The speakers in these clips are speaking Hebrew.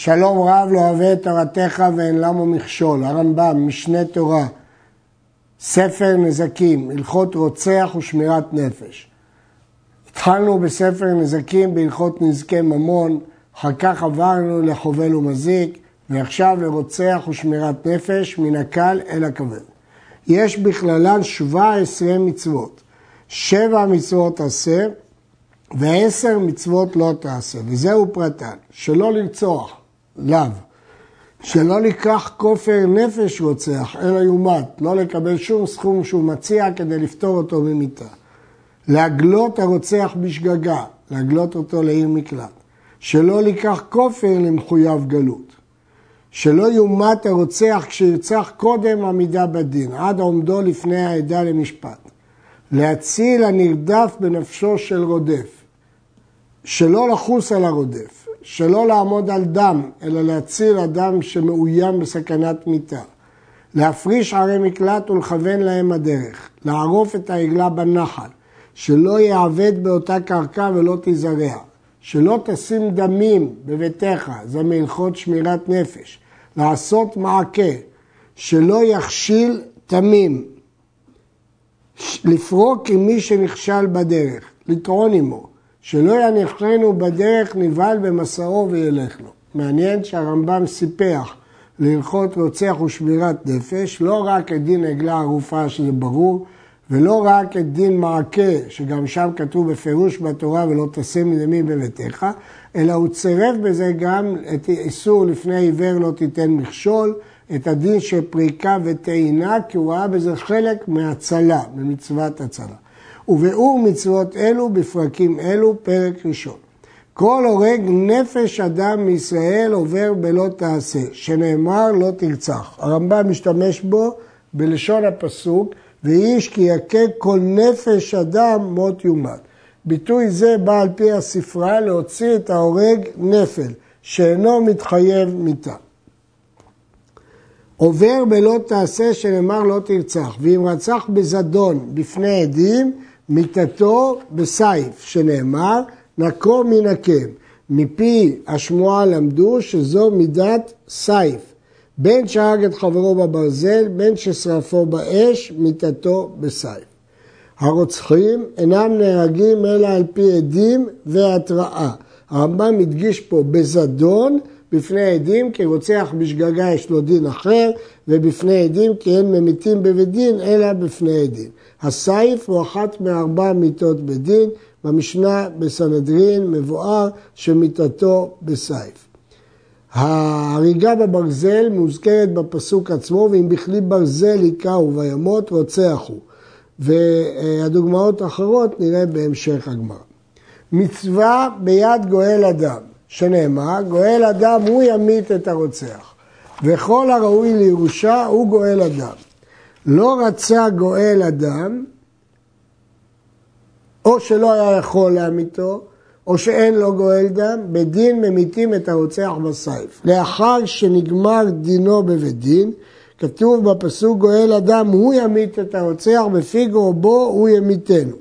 שלום רב לא אוהב את תורתך ואין למה מכשול, הרמב"ם, משנה תורה, ספר נזקים, הלכות רוצח ושמירת נפש. התחלנו בספר נזקים בהלכות נזקי ממון, אחר כך עברנו לחובל ומזיק, ועכשיו לרוצח ושמירת נפש, מן הקל אל הכבד. יש בכללן 17 מצוות. שבע מצוות עשה ועשר מצוות לא תעשה, וזהו פרטן, שלא לרצוח, לאו, שלא לקח כופר נפש רוצח, אלא יומת, לא לקבל שום סכום שהוא מציע כדי לפתור אותו ממיתה. להגלות הרוצח בשגגה, להגלות אותו לעיר מקלט. שלא לקח כופר למחויב גלות. שלא יומת הרוצח כשירצח קודם עמידה בדין, עד עומדו לפני העדה למשפט. להציל הנרדף בנפשו של רודף. שלא לחוס על הרודף, שלא לעמוד על דם, אלא להציל אדם שמאוים בסכנת מיתה. להפריש ערי מקלט ולכוון להם הדרך. לערוף את העגלה בנחל. שלא יעבד באותה קרקע ולא תזרע. שלא תשים דמים בביתך, זה מהלכות שמירת נפש. לעשות מעקה. שלא יכשיל תמים. לפרוק עם מי שנכשל בדרך. לטעון עמו. שלא יניחנו בדרך נבהל במסעו וילך לו. מעניין שהרמב"ם סיפח להלכות רוצח ושמירת נפש, לא רק את דין עגלה ערופה שזה ברור, ולא רק את דין מעקה, שגם שם כתוב בפירוש בתורה ולא תשם ימין בביתך, אלא הוא צירף בזה גם את איסור לפני עיוור לא תיתן מכשול, את הדין של פריקה וטעינה, כי הוא ראה בזה חלק מהצלה, במצוות הצלה. וביאור מצוות אלו בפרקים אלו, פרק ראשון. כל הורג נפש אדם מישראל עובר בלא תעשה, שנאמר לא תרצח. הרמב"ם משתמש בו בלשון הפסוק, ואיש כי יכה כל נפש אדם מות יומת. ביטוי זה בא על פי הספרה להוציא את ההורג נפל, שאינו מתחייב מיתה. עובר בלא תעשה שנאמר לא תרצח, ואם רצח בזדון בפני עדים, מיתתו בסייף, שנאמר, נקו מנקם. מפי השמועה למדו שזו מידת סייף. בין שהרג את חברו בברזל, בין ששרפו באש, מיתתו בסייף. הרוצחים אינם נהרגים אלא על פי עדים והתראה. הרמב"ם הדגיש פה בזדון בפני עדים, כי רוצח בשגגה יש לו דין אחר, ובפני עדים כי אין ממיתים בבית דין, אלא בפני עדים. הסייף הוא אחת מארבע מיתות בדין, במשנה בסנהדרין מבואר שמיתתו בסייף. ההריגה בברזל מוזכרת בפסוק עצמו, ואם בכלי ברזל היכהו וימות רוצח הוא. והדוגמאות האחרות נראה בהמשך הגמרא. מצווה ביד גואל אדם, שנאמר, גואל אדם הוא ימית את הרוצח, וכל הראוי לירושה הוא גואל אדם. לא רצה גואל אדם, או שלא היה יכול להמיתו, או שאין לו גואל דם, בדין ממיתים את הרוצח בסייף. לאחר שנגמר דינו בבית דין, כתוב בפסוק גואל אדם, הוא ימית את הרוצח, בפי גרובו הוא ימיתנו.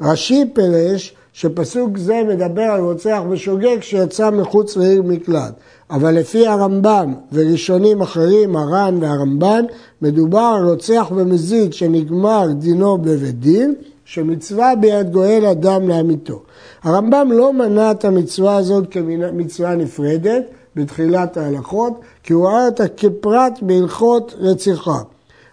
רש"י פירש שפסוק זה מדבר על רוצח בשוגג שיצא מחוץ לעיר מקלט. אבל לפי הרמב"ם וראשונים אחרים, הר"ן והרמב"ן, מדובר על רוצח ומזיד שנגמר דינו בבית דין, שמצווה ביד גואל אדם לאמיתו. הרמב"ם לא מנה את המצווה הזאת כמצווה נפרדת בתחילת ההלכות, כי הוא ראה אותה כפרט בהלכות רציחה.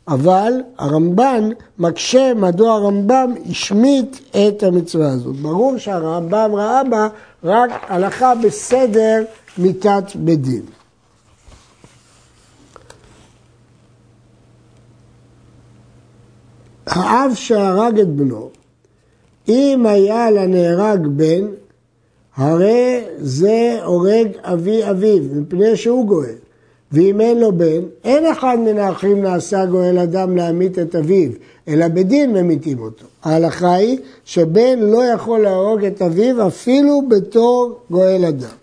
אבל הרמב"ן מקשה מדוע הרמב"ם השמיט את המצווה הזאת. ברור שהרמב"ם ראה בה רק הלכה בסדר מיתת בית דין. האב שהרג את בנו, אם היה לנהרג בן, הרי זה הורג אבי אביו, מפני שהוא גואל. ואם אין לו בן, אין אחד מן האחים נעשה גואל אדם להמית את אביו, אלא בדין ממיתים אותו. ההלכה היא שבן לא יכול להרוג את אביו אפילו בתור גואל אדם.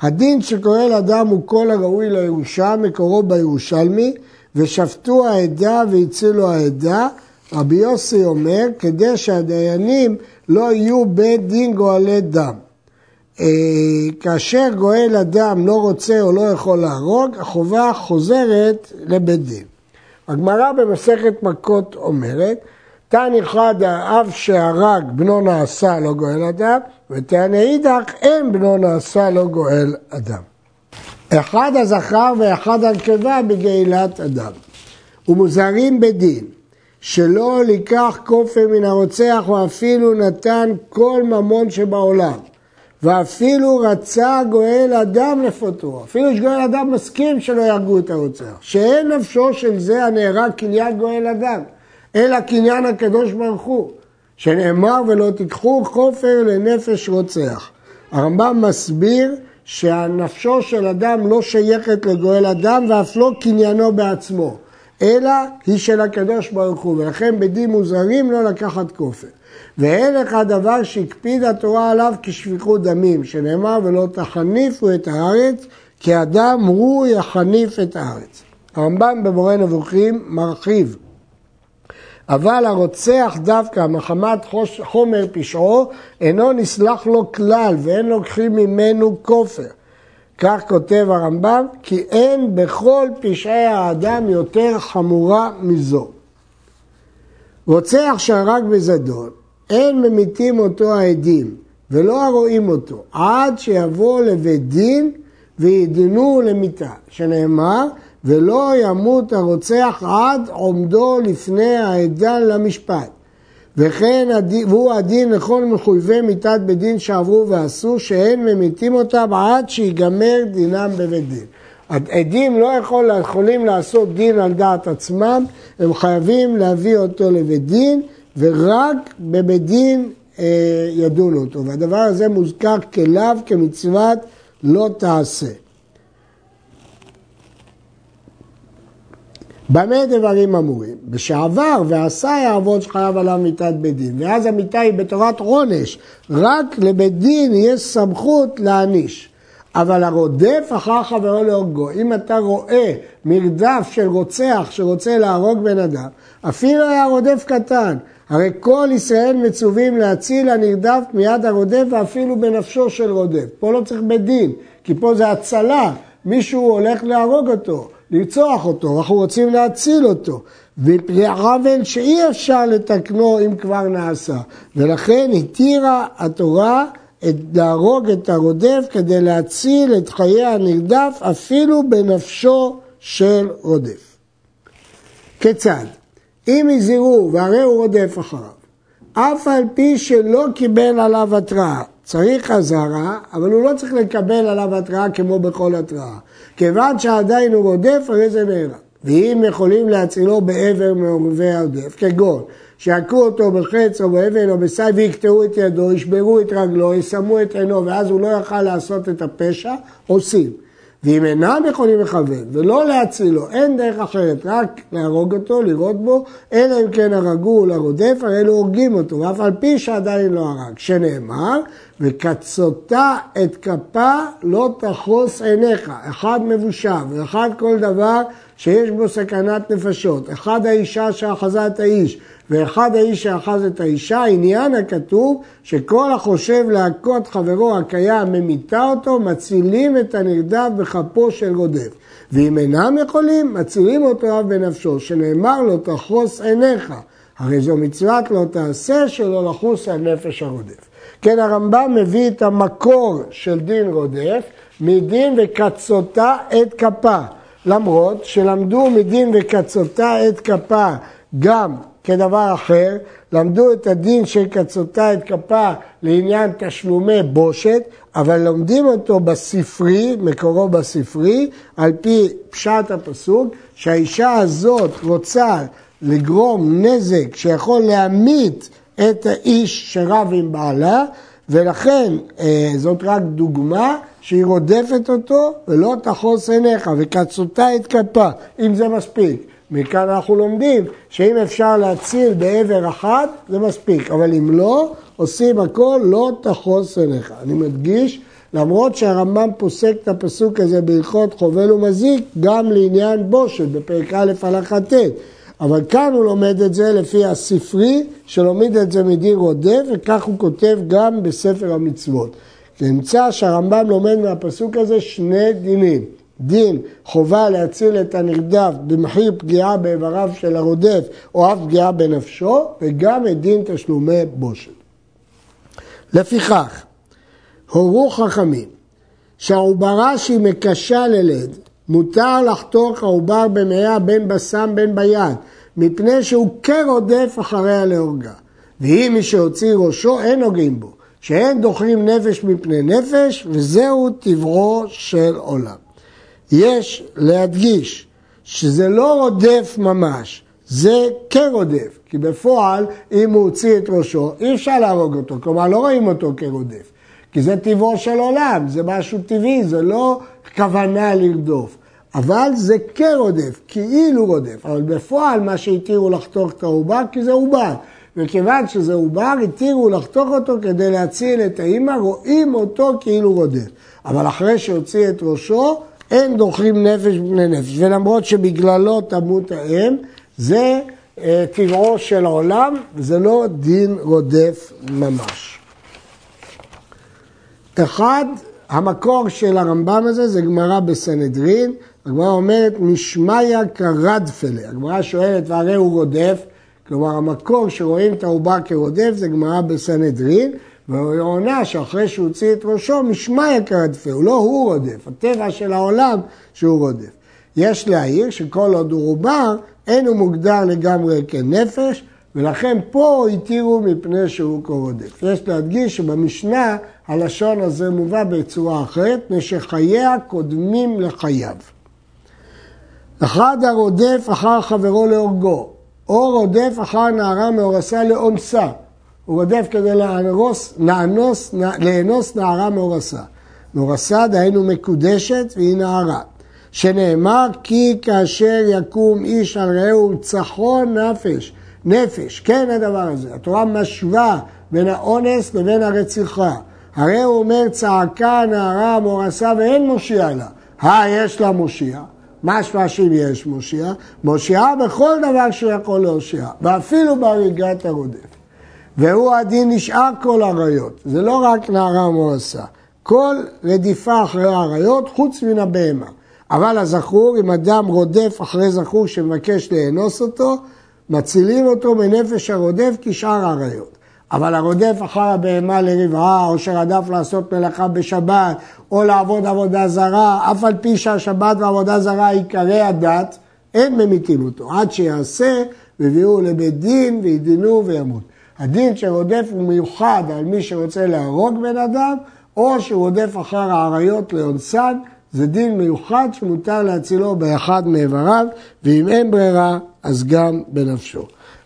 הדין שגואל אדם הוא כל הראוי לירושה, מקורו בירושלמי, ושפטו העדה והצילו העדה. רבי יוסי אומר, כדי שהדיינים לא יהיו בית דין גואלי דם. אה, כאשר גואל אדם לא רוצה או לא יכול להרוג, החובה חוזרת לבית דין. הגמרא במסכת מכות אומרת, תן אחד האב שהרג בנו נעשה לא גואל אדם, ותן אידך אין בנו נעשה לא גואל אדם. אחד הזכר ואחד הנקבה בגאילת אדם. ומוזהרים בדין שלא לקח כופר מן הרוצח ואפילו נתן כל ממון שבעולם ואפילו רצה גואל אדם לפוטרו, אפילו שגואל אדם מסכים שלא יהרגו את הרוצח, שאין נפשו של זה הנהרג קניין גואל אדם, אלא קניין הקדוש ברוך הוא, שנאמר ולא תיקחו כופר לנפש רוצח. הרמב"ם מסביר שהנפשו של אדם לא שייכת לגואל אדם ואף לא קניינו בעצמו, אלא היא של הקדוש ברוך הוא, ולכן בדין מוזרים לא לקחת כופר. ואין לך דבר שהקפיד התורה עליו כשפיכות דמים, שנאמר ולא תחניפו את הארץ, כי אדם הוא יחניף את הארץ. הרמב"ם במורה נבוכים מרחיב אבל הרוצח דווקא מחמת חומר פשעו אינו נסלח לו כלל ואין לוקחים ממנו כופר. כך כותב הרמב"ם, כי אין בכל פשעי האדם יותר חמורה מזו. רוצח שהרג בזדון, אין ממיתים אותו העדים ולא הרואים אותו, עד שיבוא לבית דין וידנו למיתה, שנאמר, ולא ימות הרוצח עד עומדו לפני העדן למשפט. וכן, והוא הדין לכל מחויבי מיתת בית דין שעברו ועשו, שאין ממיתים אותם עד שיגמר דינם בבית דין. עדים לא יכול, יכולים לעשות דין על דעת עצמם, הם חייבים להביא אותו לבית דין, ורק בבית דין אה, ידונו אותו. והדבר הזה מוזכר כלאו, כמצוות לא תעשה. במה דברים אמורים? בשעבר ועשה יעבוד שחייב עליו מיתת בית דין, ואז המיתה היא בתורת עונש, רק לבית דין יש סמכות להעניש. אבל הרודף אחר חברו להורגו, אם אתה רואה מרדף של רוצח שרוצה להרוג בן אדם, אפילו היה רודף קטן, הרי כל ישראל מצווים להציל הנרדף מיד הרודף ואפילו בנפשו של רודף. פה לא צריך בית דין, כי פה זה הצלה, מישהו הולך להרוג אותו. לרצוח אותו, אנחנו רוצים להציל אותו. מפני עוול שאי אפשר לתקנו אם כבר נעשה. ולכן התירה התורה את, להרוג את הרודף כדי להציל את חיי הנרדף אפילו בנפשו של רודף. כיצד? אם הזהירו והרי הוא רודף אחריו, אף על פי שלא קיבל עליו התראה, צריך אזהרה, אבל הוא לא צריך לקבל עליו התראה כמו בכל התראה. כיוון שעדיין הוא רודף, הרי זה נהרג. ואם יכולים להצילו בעבר מעורבי הרודף, כגון שיכו אותו בחץ או באבן או בסי ויקטעו את ידו, ישברו את רגלו, יסמו את עינו, ואז הוא לא יוכל לעשות את הפשע, עושים. ואם אינם יכולים לכוון ולא להצילו, אין דרך אחרת, רק להרוג אותו, לירות בו, אלא אם כן הרגו לרודף, הרי אלו הורגים אותו, ואף על פי שעדיין לא הרג, שנאמר, וקצותה את כפה לא תחרוס עיניך, אחד מבושה ואחד כל דבר שיש בו סכנת נפשות, אחד האישה שאחזה את האיש ואחד האיש שאחז את האישה, עניין הכתוב שכל החושב להכות חברו הקיים ממיתה אותו, מצילים את הנרדף בכפו של רודף. ואם אינם יכולים, מצילים אותו אף בנפשו, שנאמר לו תחרוס עיניך. הרי זו מצוות לא תעשה שלא לחוס על נפש הרודף. כן, הרמב"ם מביא את המקור של דין רודף מדין וקצותה את כפה. למרות שלמדו מדין וקצותה את כפה גם כדבר אחר, למדו את הדין של קצותה את כפה לעניין תשלומי בושת, אבל לומדים אותו בספרי, מקורו בספרי, על פי פשט הפסוק, שהאישה הזאת רוצה לגרום נזק שיכול להמית את האיש שרב עם בעלה, ולכן אה, זאת רק דוגמה שהיא רודפת אותו ולא תחוס עיניך וקצותה את כפה, אם זה מספיק. מכאן אנחנו לומדים שאם אפשר להציל בעבר אחת זה מספיק, אבל אם לא, עושים הכל לא תחוס עיניך. אני מדגיש, למרות שהרמב"ם פוסק את הפסוק הזה בהלכות חובל ומזיק גם לעניין בושת בפרק א' הלכה ט'. אבל כאן הוא לומד את זה לפי הספרי, שלומד את זה מדין רודף, וכך הוא כותב גם בספר המצוות. נמצא שהרמב"ם לומד מהפסוק הזה שני דינים. דין חובה להציל את הנרדף במחיר פגיעה באיבריו של הרודף או אף פגיעה בנפשו, וגם את דין תשלומי בושת. לפיכך, הורו חכמים שהעוברה שהיא מקשה ללד, מותר לחתוך העובר במאה בין בסם בין ביד, מפני שהוא כרודף אחריה להורגה. ואם מי שהוציא ראשו אין נוגעים בו, שאין דוחים נפש מפני נפש, וזהו טבעו של עולם. יש להדגיש שזה לא רודף ממש, זה כרודף, כי בפועל אם הוא הוציא את ראשו אי אפשר להרוג אותו, כלומר לא רואים אותו כרודף, כי זה טבעו של עולם, זה משהו טבעי, זה לא כוונה לרדוף, אבל זה כרודף, כאילו רודף, אבל בפועל מה שהתירו לחתוך את העובר כי זה עובר, וכיוון שזה עובר התירו לחתוך אותו כדי להציל את האימא, רואים אותו כאילו רודף, אבל אחרי שהוציא את ראשו אין דוחים נפש בני נפש, ולמרות שבגללו תמות האם, זה אה, טבעו של העולם, זה לא דין רודף ממש. אחד, המקור של הרמב"ם הזה זה גמרא בסנהדרין, הגמרא אומרת משמיא כרדפלה, הגמרא שואלת והרי הוא רודף, כלומר המקור שרואים את העובר כרודף זה גמרא בסנהדרין, והוא עונה שאחרי שהוא הוציא את ראשו, משמיא כרדפהו, לא הוא רודף, הטבע של העולם שהוא רודף. יש להעיר שכל עוד הוא עובר, אין הוא מוגדר לגמרי כנפש, ולכן פה התירו מפני שהוא כרודף. יש להדגיש שבמשנה הלשון הזה מובא בצורה אחרת, מפני שחייה קודמים לחייו. אחד הרודף אחר חברו להורגו, או רודף אחר נערה מאורסה לאונסה. הוא רודף כדי לאנוס, לאנוס, לאנוס נערה מאורסה. מאורסה דהיינו מקודשת והיא נערה. שנאמר כי כאשר יקום איש על רעהו צחון נפש, נפש, כן הדבר הזה. התורה משווה בין האונס לבין הרציחה. הרי הוא אומר צעקה נערה מאורסה ואין מושיע לה. הא, יש לה מושיע. משמע שאם יש מושיע, מושיע בכל דבר שהוא יכול להושיע, ואפילו בהריגת הרודף. והוא הדין נשאר כל עריות, זה לא רק נערה מאורסה. כל רדיפה אחרי העריות חוץ מן הבהמה. אבל הזכור, אם אדם רודף אחרי זכור שמבקש לאנוס אותו, מצילים אותו מנפש הרודף כשאר העריות. אבל הרודף אחר הבהמה לרבעה, או שרדף לעשות מלאכה בשבת, או לעבוד עבודה זרה, אף על פי שהשבת ועבודה זרה עיקרי הדת, אין ממיתים אותו. עד שיעשה, ויביאו לבית דין, וידינו וימות. הדין שרודף הוא מיוחד על מי שרוצה להרוג בן אדם, או שהוא רודף אחר האריות לאונסן, זה דין מיוחד שמותר להצילו באחד מאיבריו, ואם אין ברירה, אז גם בנפשו.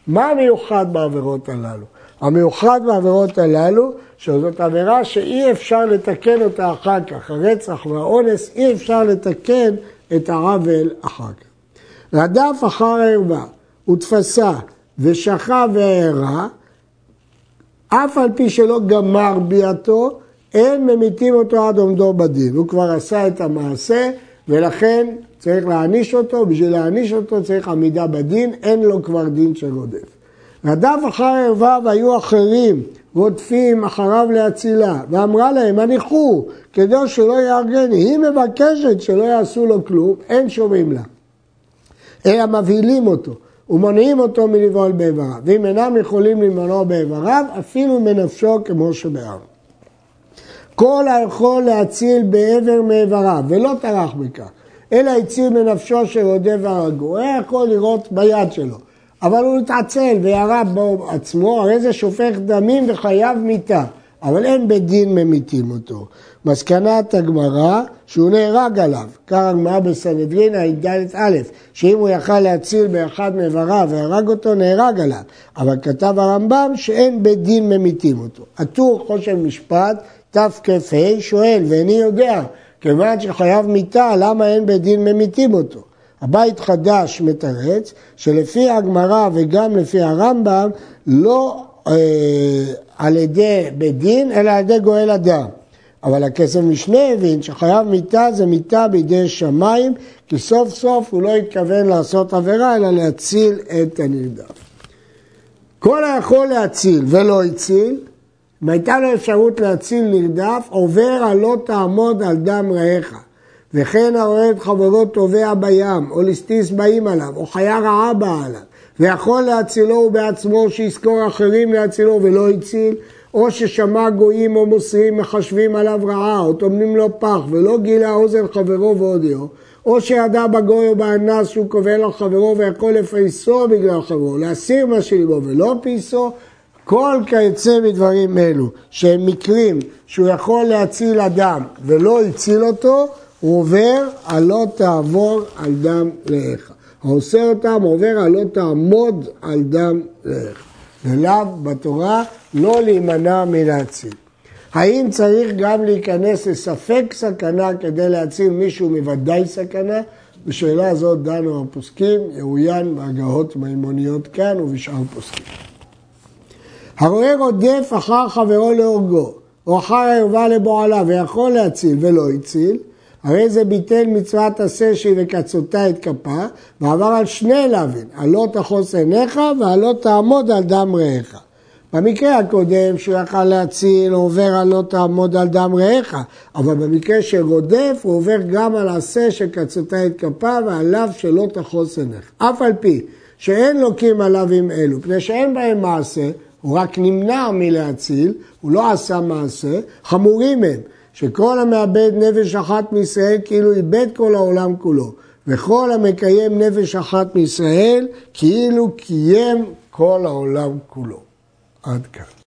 מה מיוחד בעבירות הללו? המיוחד בעבירות הללו, שזאת עבירה שאי אפשר לתקן אותה אחר כך. הרצח והאונס, אי אפשר לתקן את העוול אחר כך. רדף אחר הערווה ותפסה ושכב והערה, אף על פי שלא גמר ביאתו, אין ממיתים אותו עד עומדו בדין. הוא כבר עשה את המעשה, ולכן צריך להעניש אותו, בשביל להעניש אותו צריך עמידה בדין, אין לו כבר דין של רודף. רדף אחר ערווה והיו אחרים רודפים אחריו להצילה, ואמרה להם, הניחו, כדי שלא יארגני. היא מבקשת שלא יעשו לו כלום, אין שומעים לה. אלא מבהילים אותו. ומונעים אותו מלבעול באיבריו. ואם אינם יכולים למנוע באיבריו, אפילו מנפשו כמו שבאר. כל היכול להציל בעבר מאיבריו, ולא טרח בכך, אלא הציל מנפשו של רודף והרגו. היה יכול לראות ביד שלו, אבל הוא התעצל וירה בו עצמו, הרי זה שופך דמים וחייב מיתה. אבל אין בית דין ממיתים אותו. מסקנת הגמרא שהוא נהרג עליו, כך הגמרא בסנהדרין ע"ד א', שאם הוא יכל להציל באחד מאיבריו והרג אותו, נהרג עליו. אבל כתב הרמב"ם שאין בית דין ממיתים אותו. הטור חושן משפט תכ"ה שואל, ואיני יודע, כיוון שחייב מיתה, למה אין בית דין ממיתים אותו? הבית חדש מתרץ שלפי הגמרא וגם לפי הרמב"ם לא אה, על ידי בית דין, אלא על ידי גואל אדם. אבל הכסף משנה הבין שחייב מיתה זה מיתה בידי שמיים, כי סוף סוף הוא לא התכוון לעשות עבירה, אלא להציל את הנרדף. כל היכול להציל ולא הציל, אם הייתה לו אפשרות להציל נרדף, עובר על לא תעמוד על דם רעך. וכן הרואה את חברו טובע בים, או ליסטיס באים עליו, או חיה רעה באה עליו, ויכול להצילו הוא בעצמו, שיזכור אחרים להצילו ולא הציל, או ששמע גויים או מוסרים מחשבים עליו רעה, או טומנים לו פח, ולא גילה אוזן חברו והודיעו, או שידע בגוי או באנס שהוא קובל על חברו ויכול לפייסו בגלל חברו, להסיר מה שליבו ולא פייסו, כל כיוצא מדברים אלו, שהם מקרים שהוא יכול להציל אדם ולא הציל אותו, הוא עובר על לא תעבור על דם רעך. העושה אותם עובר על לא תעמוד על דם רעך. ולאו בתורה לא להימנע מלהציל. האם צריך גם להיכנס לספק סכנה כדי להציל מישהו מוודאי סכנה? בשאלה הזאת דנו הפוסקים, יאוין בהגהות מימוניות כאן ובשאר פוסקים. הרואה רודף אחר חברו להורגו, או אחר הערווה לבועלה ויכול להציל ולא הציל, הרי זה ביטל מצוות עשה שהיא וקצותה את כפה, ועבר על שני לאווין, על לא תחוס עיניך ועל לא תעמוד על דם רעך. במקרה הקודם שהוא יכל להציל, הוא עובר על לא תעמוד על דם רעך, אבל במקרה של רודף הוא עובר גם על עשה שקצותה את כפה ועליו שלא תחוס עיניך. אף על פי שאין לוקים עליו עם אלו, פני שאין בהם מעשה, הוא רק נמנע מלהציל, הוא לא עשה מעשה, חמורים הם. שכל המאבד נפש אחת מישראל כאילו איבד כל העולם כולו, וכל המקיים נפש אחת מישראל כאילו קיים כל העולם כולו. עד כאן.